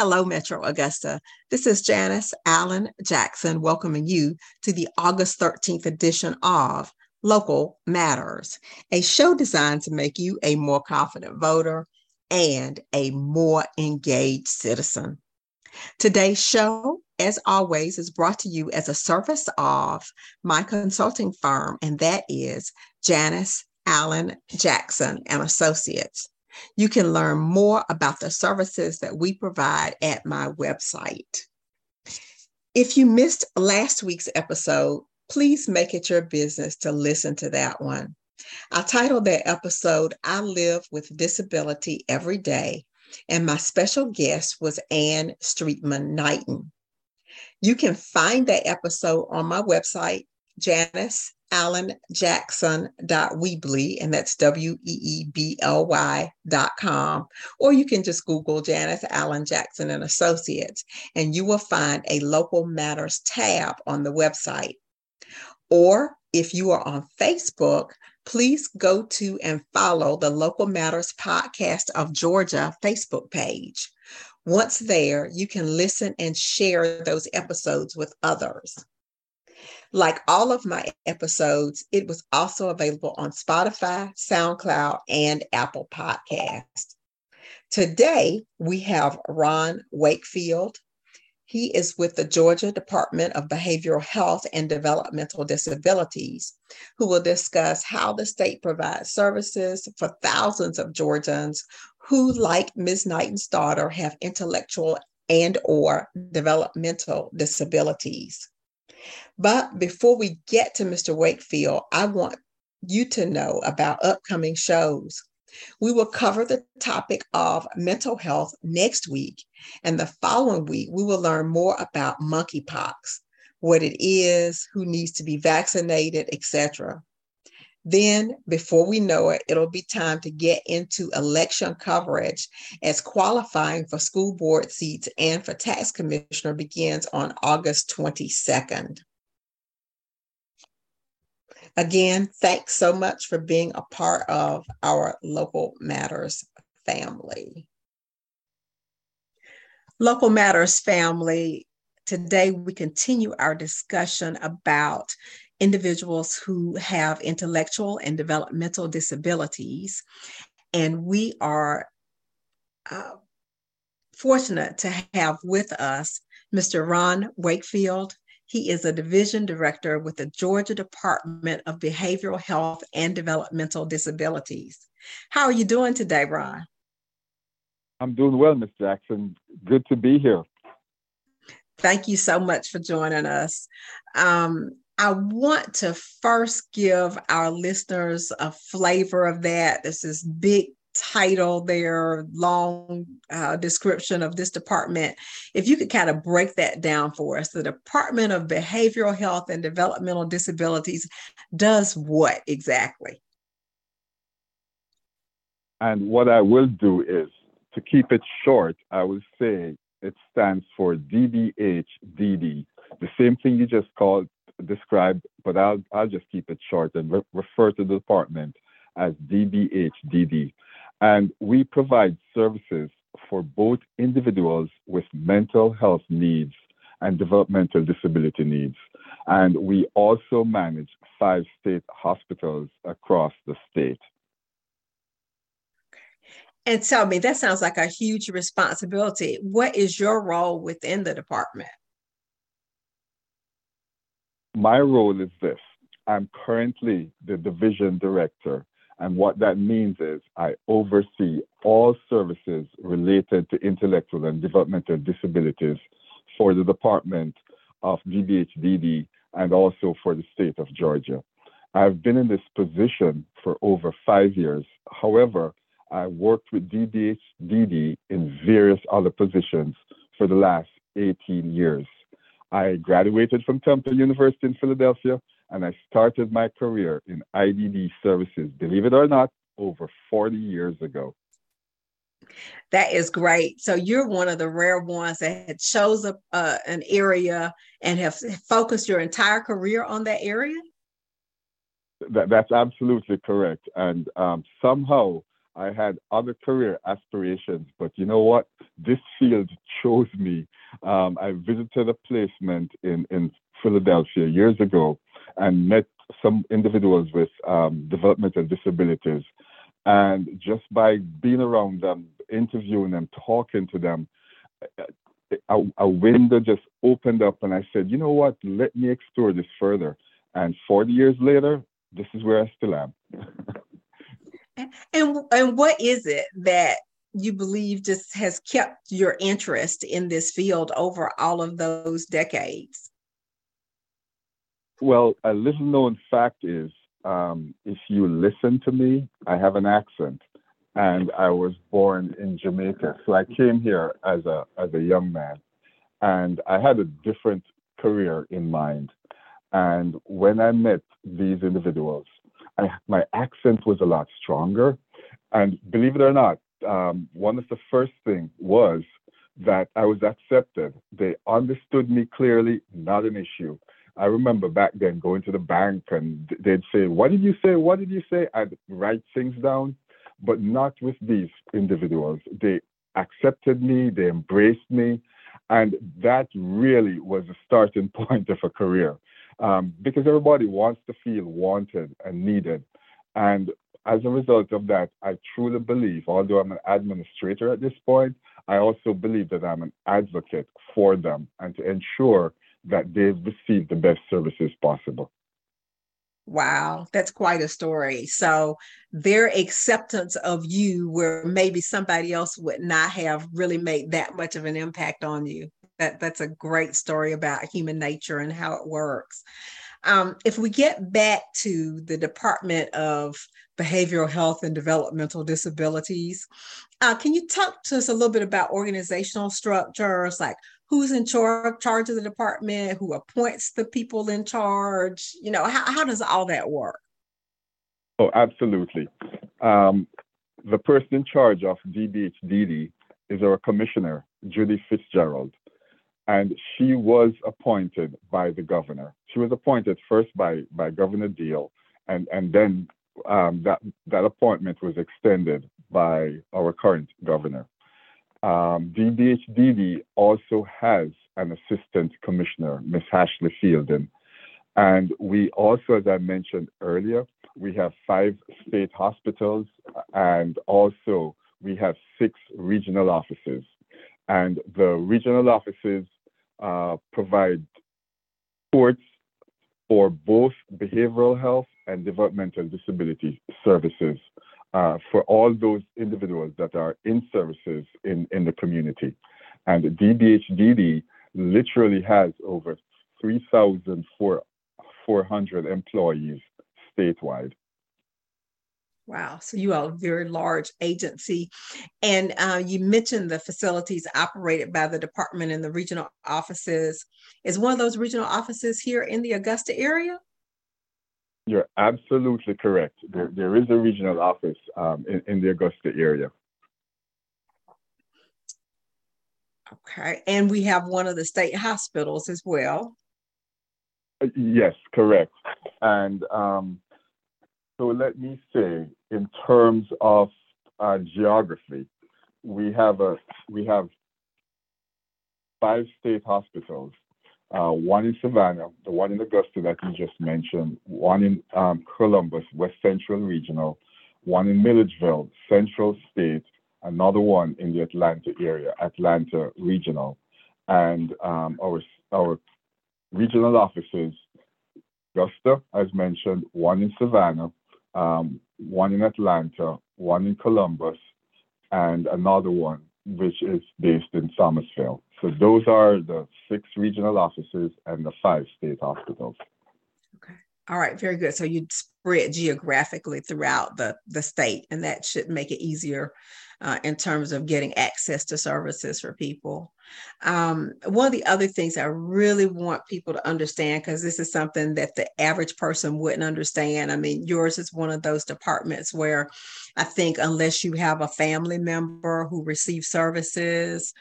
Hello, Metro Augusta. This is Janice Allen Jackson welcoming you to the August 13th edition of Local Matters, a show designed to make you a more confident voter and a more engaged citizen. Today's show, as always, is brought to you as a service of my consulting firm, and that is Janice Allen Jackson and Associates. You can learn more about the services that we provide at my website. If you missed last week's episode, please make it your business to listen to that one. I titled that episode, I Live with Disability Every Day, and my special guest was Ann Streetman Knighton. You can find that episode on my website, Janice allenjackson.weebly, and that's W E E B L Y dot com. Or you can just Google Janice Allen Jackson and Associates, and you will find a local matters tab on the website. Or if you are on Facebook, please go to and follow the Local Matters Podcast of Georgia Facebook page. Once there, you can listen and share those episodes with others. Like all of my episodes, it was also available on Spotify, SoundCloud, and Apple Podcast. Today, we have Ron Wakefield. He is with the Georgia Department of Behavioral Health and Developmental Disabilities, who will discuss how the state provides services for thousands of Georgians who, like Ms. Knighton's daughter, have intellectual and or developmental disabilities. But before we get to Mr. Wakefield, I want you to know about upcoming shows. We will cover the topic of mental health next week, and the following week, we will learn more about monkeypox, what it is, who needs to be vaccinated, etc. Then, before we know it, it'll be time to get into election coverage as qualifying for school board seats and for tax commissioner begins on August 22nd. Again, thanks so much for being a part of our Local Matters family. Local Matters family, today we continue our discussion about individuals who have intellectual and developmental disabilities. And we are uh, fortunate to have with us Mr. Ron Wakefield. He is a division director with the Georgia Department of Behavioral Health and Developmental Disabilities. How are you doing today, Ron? I'm doing well, Ms. Jackson. Good to be here. Thank you so much for joining us. Um, I want to first give our listeners a flavor of that. This is big title there, long uh, description of this department. If you could kind of break that down for us, the Department of Behavioral Health and Developmental Disabilities does what exactly? And what I will do is to keep it short, I will say it stands for DBHDD, the same thing you just called described, but I'll, I'll just keep it short and re- refer to the department as DBHDD. And we provide services for both individuals with mental health needs and developmental disability needs. And we also manage five state hospitals across the state. And tell me, that sounds like a huge responsibility. What is your role within the department? my role is this I'm currently the division director. And what that means is I oversee all services related to intellectual and developmental disabilities for the Department of DBHDD and also for the state of Georgia. I've been in this position for over five years. However, I worked with DBHDD in various other positions for the last 18 years. I graduated from Temple University in Philadelphia and I started my career in IDD services, believe it or not, over 40 years ago. That is great. So you're one of the rare ones that had chose a, uh, an area and have focused your entire career on that area. That, that's absolutely correct. And um, somehow I had other career aspirations, but you know what? This field chose me. Um, I visited a placement in, in Philadelphia years ago and met some individuals with um, developmental disabilities. And just by being around them, interviewing them, talking to them, a, a window just opened up, and I said, you know what? Let me explore this further. And 40 years later, this is where I still am. and and what is it that you believe just has kept your interest in this field over all of those decades? Well, a little known fact is um, if you listen to me, I have an accent and I was born in Jamaica. So I came here as a, as a young man and I had a different career in mind. And when I met these individuals, I, my accent was a lot stronger. And believe it or not, um, one of the first things was that I was accepted. They understood me clearly, not an issue. I remember back then going to the bank and they'd say, What did you say? What did you say? I'd write things down, but not with these individuals. They accepted me, they embraced me, and that really was the starting point of a career um, because everybody wants to feel wanted and needed. And as a result of that, I truly believe, although I'm an administrator at this point, I also believe that I'm an advocate for them and to ensure that they've received the best services possible. Wow, that's quite a story. So, their acceptance of you, where maybe somebody else would not have really made that much of an impact on you. That that's a great story about human nature and how it works. Um, if we get back to the Department of Behavioral Health and Developmental Disabilities, uh, can you talk to us a little bit about organizational structures, like who's in char- charge of the department, who appoints the people in charge? You know, how, how does all that work? Oh, absolutely. Um, the person in charge of DBHDD is our commissioner, Judy Fitzgerald and she was appointed by the governor. She was appointed first by, by Governor Deal, and, and then um, that, that appointment was extended by our current governor. Um, DBHDD also has an assistant commissioner, Ms. Ashley Fielden. And we also, as I mentioned earlier, we have five state hospitals and also we have six regional offices. And the regional offices uh, provide supports for both behavioral health and developmental disability services uh, for all those individuals that are in services in, in the community. And DBHDD literally has over 3,400 employees statewide. Wow. So you are a very large agency. And uh, you mentioned the facilities operated by the department and the regional offices. Is one of those regional offices here in the Augusta area? You're absolutely correct. There, there is a regional office um, in, in the Augusta area. Okay. And we have one of the state hospitals as well. Uh, yes, correct. And um, so let me say, in terms of uh, geography, we have a we have five state hospitals. Uh, one in Savannah, the one in Augusta that you just mentioned, one in um, Columbus, West Central Regional, one in Milledgeville, Central State, another one in the Atlanta area, Atlanta Regional, and um, our our regional offices, Augusta, as mentioned, one in Savannah, um, one in Atlanta, one in Columbus, and another one which is based in Thomasville. So those are the six regional offices and the five state hospitals. Okay. All right. Very good. So you spread geographically throughout the, the state, and that should make it easier uh, in terms of getting access to services for people. Um, one of the other things I really want people to understand, because this is something that the average person wouldn't understand. I mean, yours is one of those departments where I think unless you have a family member who receives services,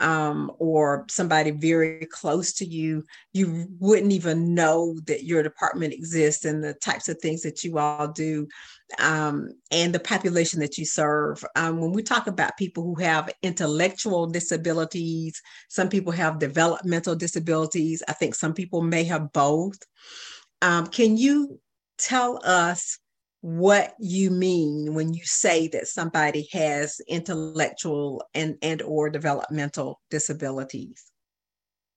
um, or somebody very close to you, you wouldn't even know that your department exists and the types of things that you all do um, and the population that you serve. Um, when we talk about people who have intellectual disabilities, some people have developmental disabilities. I think some people may have both. Um, can you tell us what you mean when you say that somebody has intellectual and and or developmental disabilities?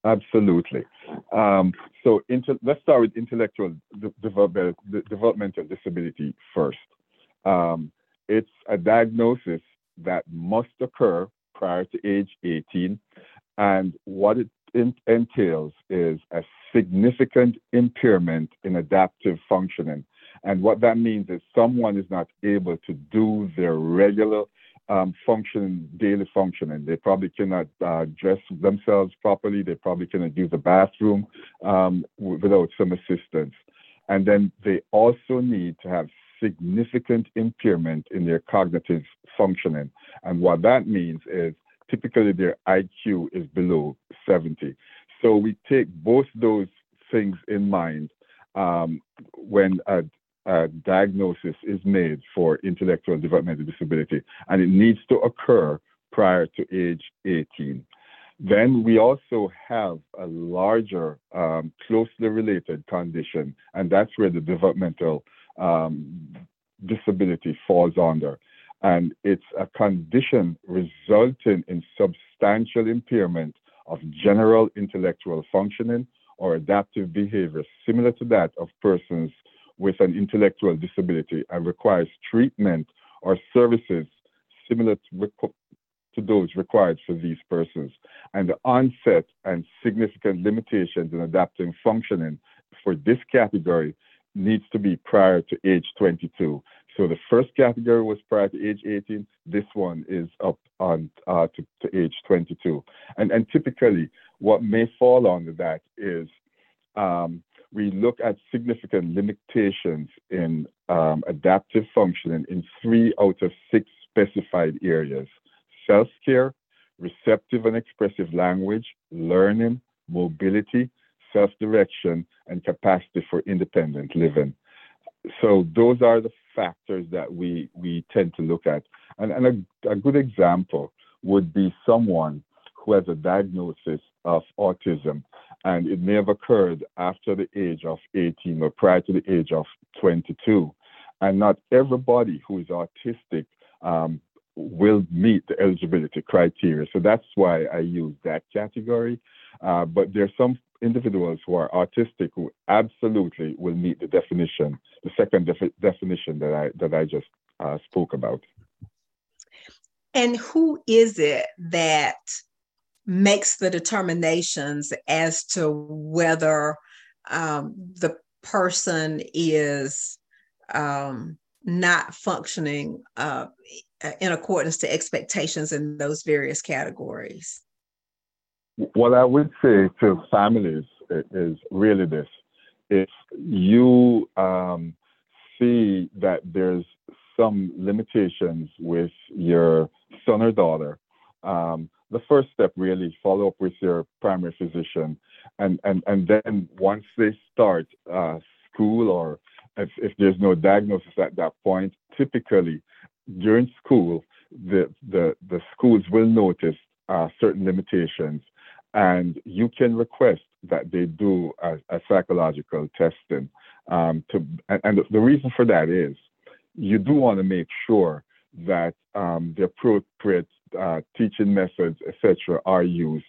Absolutely. Um, so inter- let's start with intellectual de- develop- developmental disability first. Um, it's a diagnosis that must occur prior to age 18 and what it entails is a significant impairment in adaptive functioning and what that means is someone is not able to do their regular um, function, daily functioning. They probably cannot uh, dress themselves properly. They probably cannot use the bathroom um, without some assistance. And then they also need to have significant impairment in their cognitive functioning. And what that means is typically their IQ is below 70. So we take both those things in mind um, when a, uh, diagnosis is made for intellectual developmental disability, and it needs to occur prior to age 18. Then we also have a larger, um, closely related condition, and that's where the developmental um, disability falls under. And it's a condition resulting in substantial impairment of general intellectual functioning or adaptive behavior, similar to that of persons with an intellectual disability and requires treatment or services similar to, to those required for these persons. And the onset and significant limitations in adapting functioning for this category needs to be prior to age 22. So the first category was prior to age 18. This one is up on uh, to, to, age 22. And, and typically, what may fall under that is um, we look at significant limitations in um, adaptive functioning in three out of six specified areas self care, receptive and expressive language, learning, mobility, self direction, and capacity for independent living. So, those are the factors that we, we tend to look at. And, and a, a good example would be someone who has a diagnosis of autism and it may have occurred after the age of 18 or prior to the age of 22. And not everybody who is autistic um, will meet the eligibility criteria. So that's why I use that category. Uh, but there are some individuals who are autistic who absolutely will meet the definition, the second defi- definition that I that I just uh, spoke about. And who is it that makes the determinations as to whether um, the person is um, not functioning uh, in accordance to expectations in those various categories? What I would say to families is really this if you um, see that there's some limitations with your son or daughter, um, the first step really follow up with your primary physician. And and and then once they start uh, school or if, if there's no diagnosis at that point typically during school the the, the schools will notice uh, certain limitations. And you can request that they do a, a psychological testing um, to and, and the reason for that is you do want to make sure that um, the appropriate uh, teaching methods, etc., are used.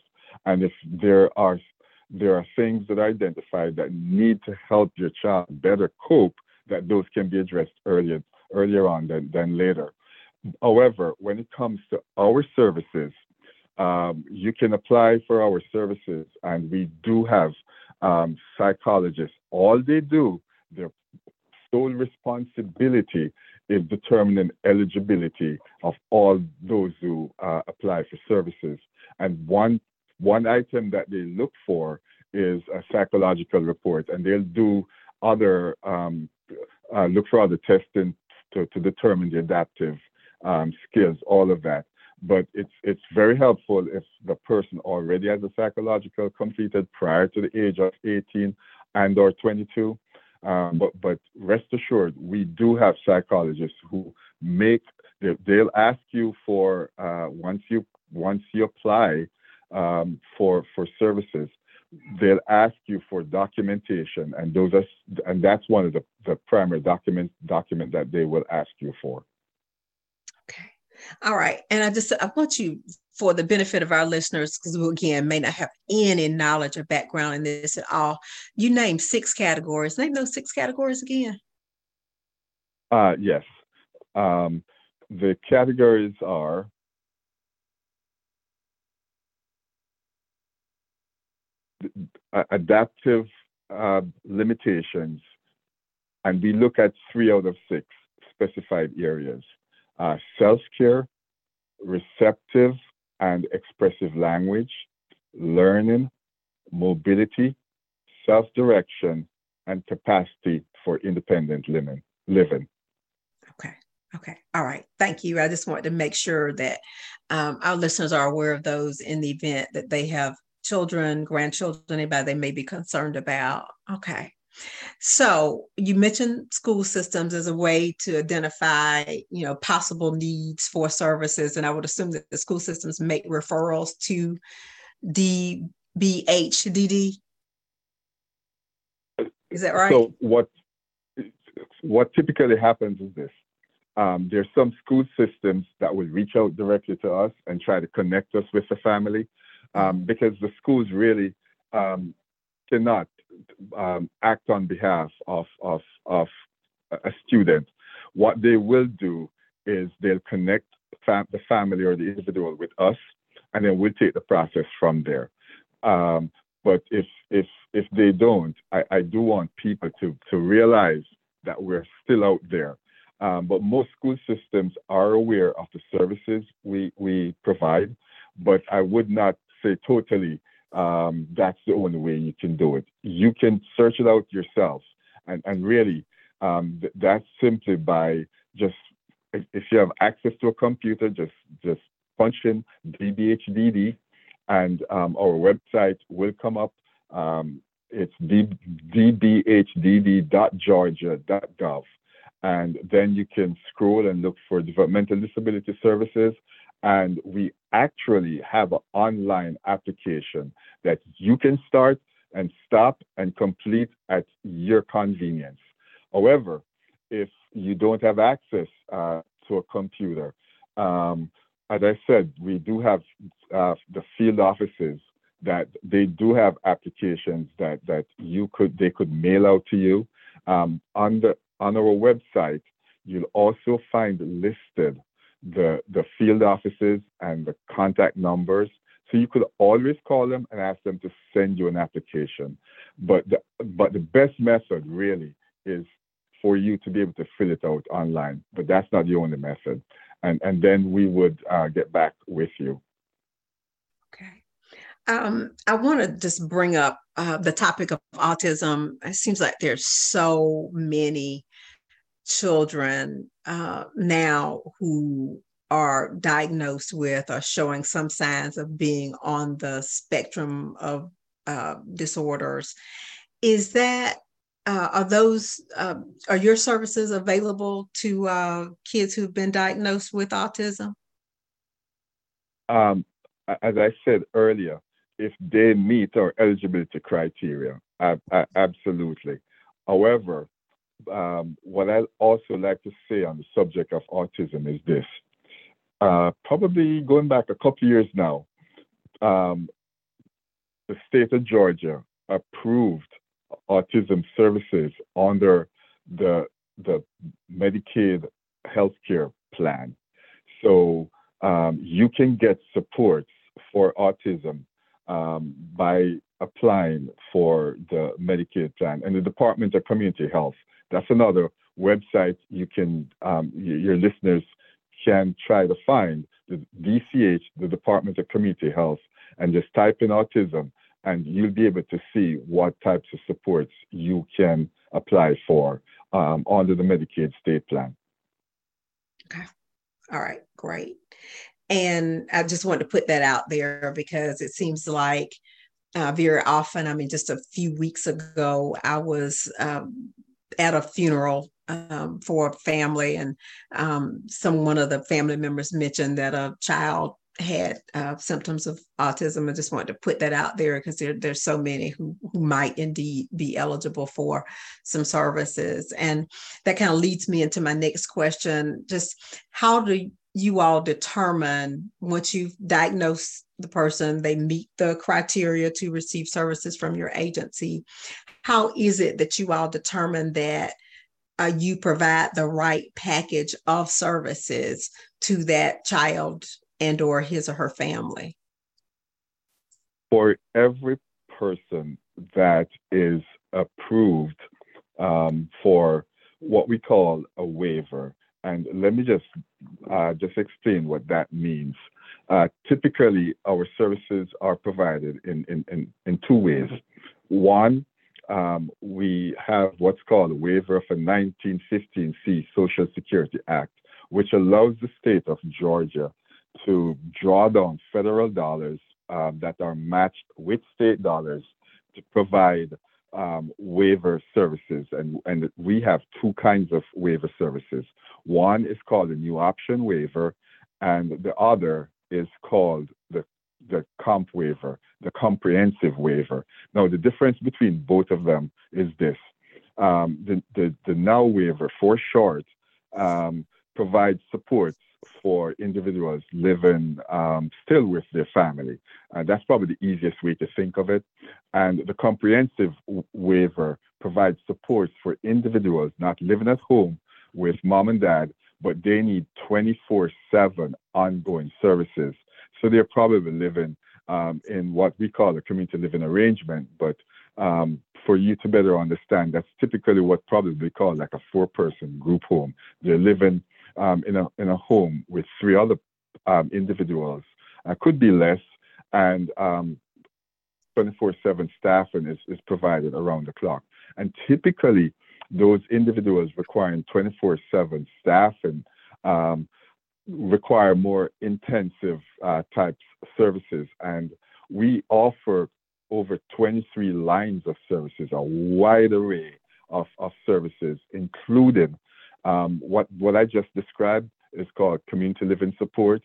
And if there are there are things that are identified that need to help your child better cope, that those can be addressed earlier earlier on than, than later. However, when it comes to our services, um, you can apply for our services, and we do have um, psychologists. All they do, their sole responsibility is determining eligibility of all those who uh, apply for services. And one one item that they look for is a psychological report, and they'll do other um, uh, look for other testing to, to determine the adaptive um, skills, all of that. but it's it's very helpful if the person already has a psychological completed prior to the age of 18 and or 22. Um, but but rest assured, we do have psychologists who make they'll ask you for uh, once you once you apply um, for for services, they'll ask you for documentation, and those are and that's one of the, the primary document document that they will ask you for. Okay. All right. And I just I want you for the benefit of our listeners, because we again may not have any knowledge or background in this at all. You name six categories. Name those six categories again. Uh yes. Um, the categories are adaptive uh, limitations, and we look at three out of six specified areas uh, self care, receptive and expressive language, learning, mobility, self direction, and capacity for independent living. living. Okay. Okay. All right. Thank you. I just wanted to make sure that um, our listeners are aware of those in the event that they have children, grandchildren, anybody they may be concerned about. Okay. So you mentioned school systems as a way to identify, you know, possible needs for services, and I would assume that the school systems make referrals to DBHDD. Is that right? So what what typically happens is this: um, there's some school systems that will reach out directly to us and try to connect us with the family, um, because the schools really um, cannot um, act on behalf of, of, of a student, what they will do is they'll connect fam- the family or the individual with us, and then we'll take the process from there. Um, but if if if they don't, I, I do want people to to realize that we're still out there. Um, but most school systems are aware of the services we we provide, but I would not say totally um, that's the only way you can do it. You can search it out yourself, and and really, um, th- that's simply by just if, you have access to a computer, just just punch in DBHDD, and um, our website will come up. Um, it's dbhdd.georgia.gov, and then you can scroll and look for developmental disability services and we actually have an online application that you can start and stop and complete at your convenience. However, if you don't have access uh, to a computer, um, as I said, we do have uh, the field offices that they do have applications that that you could they could mail out to you. Um, on the on our website, you'll also find listed the, the field offices and the contact numbers. So you could always call them and ask them to send you an application. But the, but the best method really is for you to be able to fill it out online. But that's not the only method. And, and then we would uh, get back with you. Okay. Um, I want to just bring up uh, the topic of autism. It seems like there's so many children uh, now who are diagnosed with or showing some signs of being on the spectrum of uh, disorders. Is that uh, are those uh, are your services available to uh, kids who've been diagnosed with autism? Um, as I said earlier, if they meet our eligibility criteria, absolutely. However, um, what I also like to say on the subject of autism is this. Uh, probably going back a couple years now, um, the state of Georgia approved autism services under the the Medicaid healthcare plan. So um, you can get supports for autism um, by applying for the Medicaid plan. And the Department of Community Health that's another website you can um, your listeners can try to find the DCH, the Department of Community Health, and just type in autism, and you'll be able to see what types of supports you can apply for um, under the Medicaid state plan. Okay. All right. Great. And I just wanted to put that out there because it seems like uh, very often, I mean, just a few weeks ago, I was um, at a funeral um, for a family, and um, some one of the family members mentioned that a child had uh, symptoms of autism. I just wanted to put that out there because there, there's so many who, who might indeed be eligible for some services. And that kind of leads me into my next question. Just how do you all determine once you've diagnosed the person, they meet the criteria to receive services from your agency? How is it that you all determine that uh, you provide the right package of services to that child and or his or her family? For every person that is approved um, for what we call a waiver, and let me just uh, just explain what that means. Uh, typically, our services are provided in, in, in, in two ways. One, um, we have what's called a waiver of a 1915C Social Security Act, which allows the state of Georgia to draw down federal dollars um, that are matched with state dollars to provide um, waiver services. And, and we have two kinds of waiver services. One is called a new option waiver, and the other is called the, the comp waiver, the comprehensive waiver. Now, the difference between both of them is this. Um, the, the, the now waiver, for short, um, provides support for individuals living um, still with their family. Uh, that's probably the easiest way to think of it. And the comprehensive waiver provides supports for individuals not living at home with mom and dad, but they need 24 7 ongoing services. So they're probably living um, in what we call a community living arrangement, but um, for you to better understand, that's typically what probably called like a four person group home. They're living um, in a in a home with three other um, individuals. Uh, could be less, and 24/7 um, staffing is, is provided around the clock. And typically, those individuals requiring 24/7 staffing um, require more intensive uh, types of services, and we offer over 23 lines of services, a wide array of, of services, including um, what, what I just described is called community living supports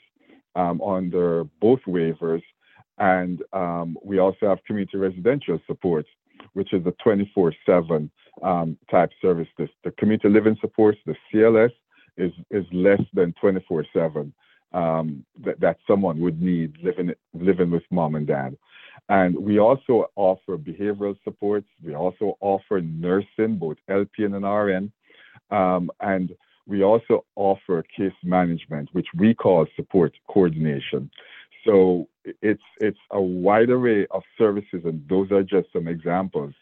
um, under both waivers. And um, we also have community residential supports, which is a 24 7 um, type service. This, the community living supports, the CLS, is, is less than 24 7 um, that, that someone would need living, living with mom and dad. And we also offer behavioral supports. We also offer nursing, both LPN and RN. Um, and we also offer case management, which we call support coordination. So it's it's a wide array of services, and those are just some examples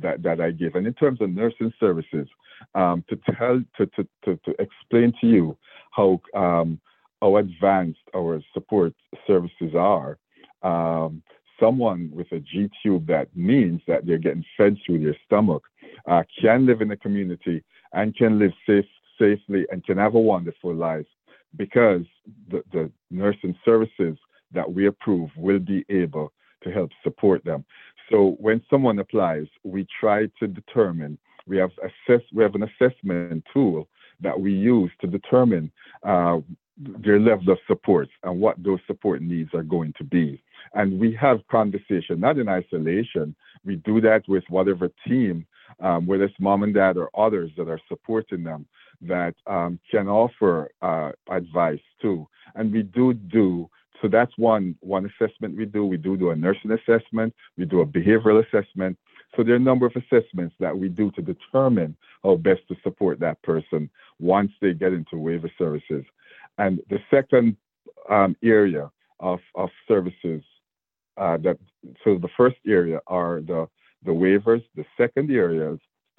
that, that I give. And in terms of nursing services, um, to tell to, to, to, to, explain to you how um, how advanced our support services are. Um, someone with a G tube that means that they're getting fed through their stomach uh, can live in a community and can live safe, safely and can have a wonderful life because the, the nursing services that we approve will be able to help support them. So when someone applies, we try to determine, we have assess, we have an assessment tool that we use to determine uh, their level of support and what those support needs are going to be. And we have conversation, not in isolation. We do that with whatever team um, whether it's mom and dad or others that are supporting them that um, can offer uh, advice too. And we do do so. That's one one assessment we do. We do do a nursing assessment. We do a behavioral assessment. So there are a number of assessments that we do to determine how best to support that person once they get into waiver services. And the second um, area of, of services uh, that so the first area are the the waivers. The second area,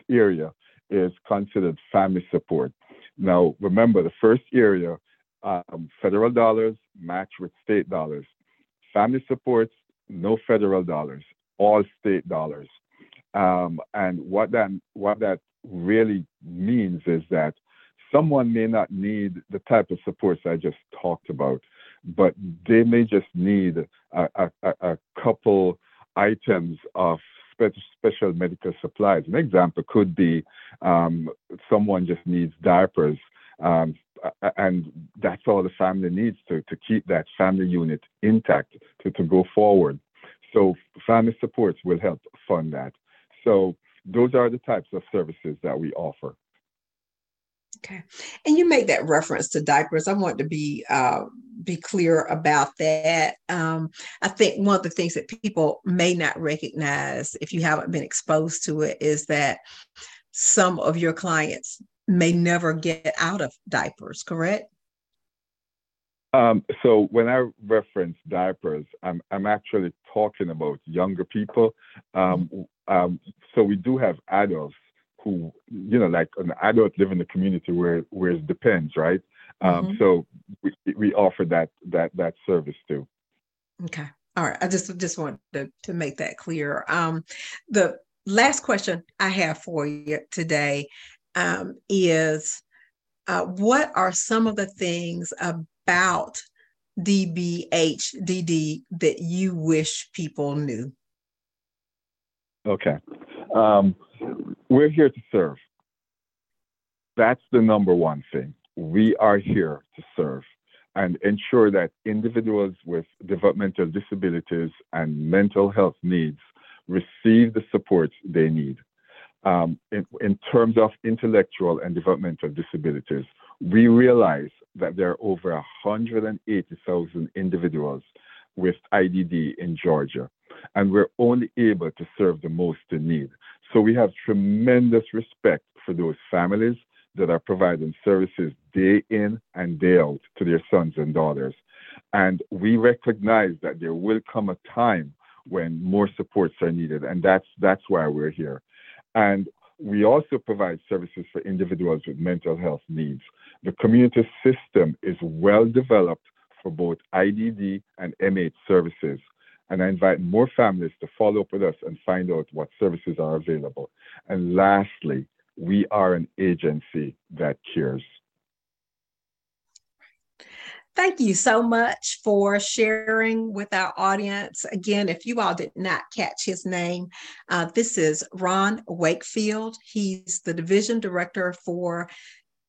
area is considered family support. Now, remember the first area, um, federal dollars match with state dollars. Family supports, no federal dollars, all state dollars. Um, and what that what that really means is that someone may not need the type of supports I just talked about. but they may just need a, a, a couple items of special medical supplies. An example could be um, someone just needs diapers, um, and that's all the family needs to, to keep that family unit intact to, to go forward. So family supports will help fund that. So those are the types of services that we offer. Okay, and you made that reference to diapers. I want to be uh, be clear about that. Um, I think one of the things that people may not recognize if you haven't been exposed to it is that some of your clients may never get out of diapers. Correct? Um, so when I reference diapers, I'm I'm actually talking about younger people. Um, mm-hmm. um, so we do have adults who, you know, like an adult live in the community where where it depends, right? Um, mm-hmm. So we, we offer that that that service too. Okay. All right. I just just want to, to make that clear. Um, the last question I have for you today um, is uh, what are some of the things about DBHDD that you wish people knew? Okay. Um, we're here to serve. That's the number one thing. We are here to serve and ensure that individuals with developmental disabilities and mental health needs receive the support they need. Um, in, in terms of intellectual and developmental disabilities, we realize that there are over 180,000 individuals with IDD in Georgia, and we're only able to serve the most in need. So we have tremendous respect for those families that are providing services day in and day out to their sons and daughters. And we recognize that there will come a time when more supports are needed, and that's that's why we're here. And we also provide services for individuals with mental health needs. The community system is well developed for both IDD and MH services. And I invite more families to follow up with us and find out what services are available. And lastly, we are an agency that cares. Thank you so much for sharing with our audience. Again, if you all did not catch his name, uh, this is Ron Wakefield. He's the Division Director for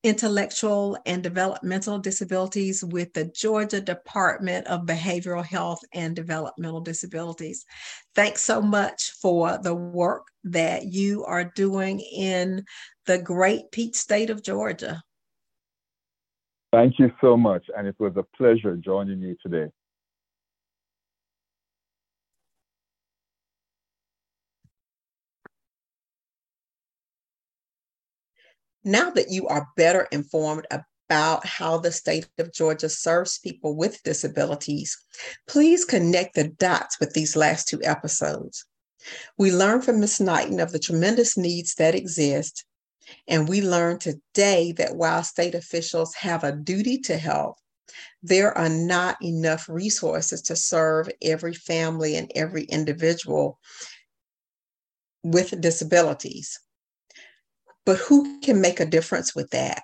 intellectual and developmental disabilities with the Georgia Department of Behavioral Health and Developmental Disabilities. Thanks so much for the work that you are doing in the great Peach State of Georgia. Thank you so much, and it was a pleasure joining you today. Now that you are better informed about how the state of Georgia serves people with disabilities, please connect the dots with these last two episodes. We learned from Ms. Knighton of the tremendous needs that exist, and we learned today that while state officials have a duty to help, there are not enough resources to serve every family and every individual with disabilities. But who can make a difference with that?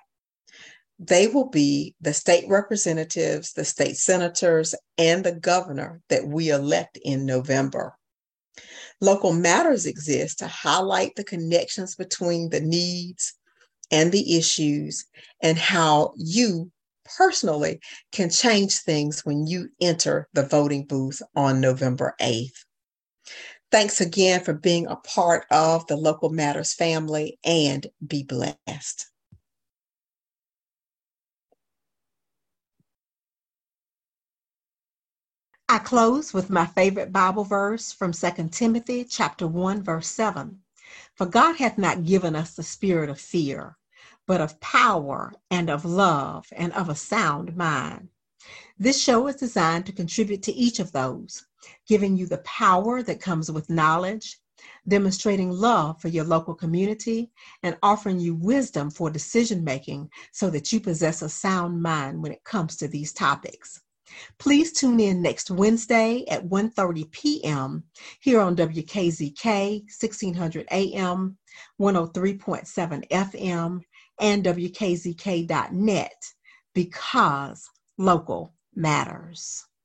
They will be the state representatives, the state senators, and the governor that we elect in November. Local matters exist to highlight the connections between the needs and the issues and how you personally can change things when you enter the voting booth on November 8th. Thanks again for being a part of the Local Matters family and be blessed. I close with my favorite Bible verse from 2 Timothy chapter 1 verse 7. For God hath not given us the spirit of fear, but of power and of love and of a sound mind. This show is designed to contribute to each of those giving you the power that comes with knowledge, demonstrating love for your local community, and offering you wisdom for decision making so that you possess a sound mind when it comes to these topics. Please tune in next Wednesday at 1:30 p.m. here on WKZK 1600 AM, 103.7 FM, and WKZK.net because local matters.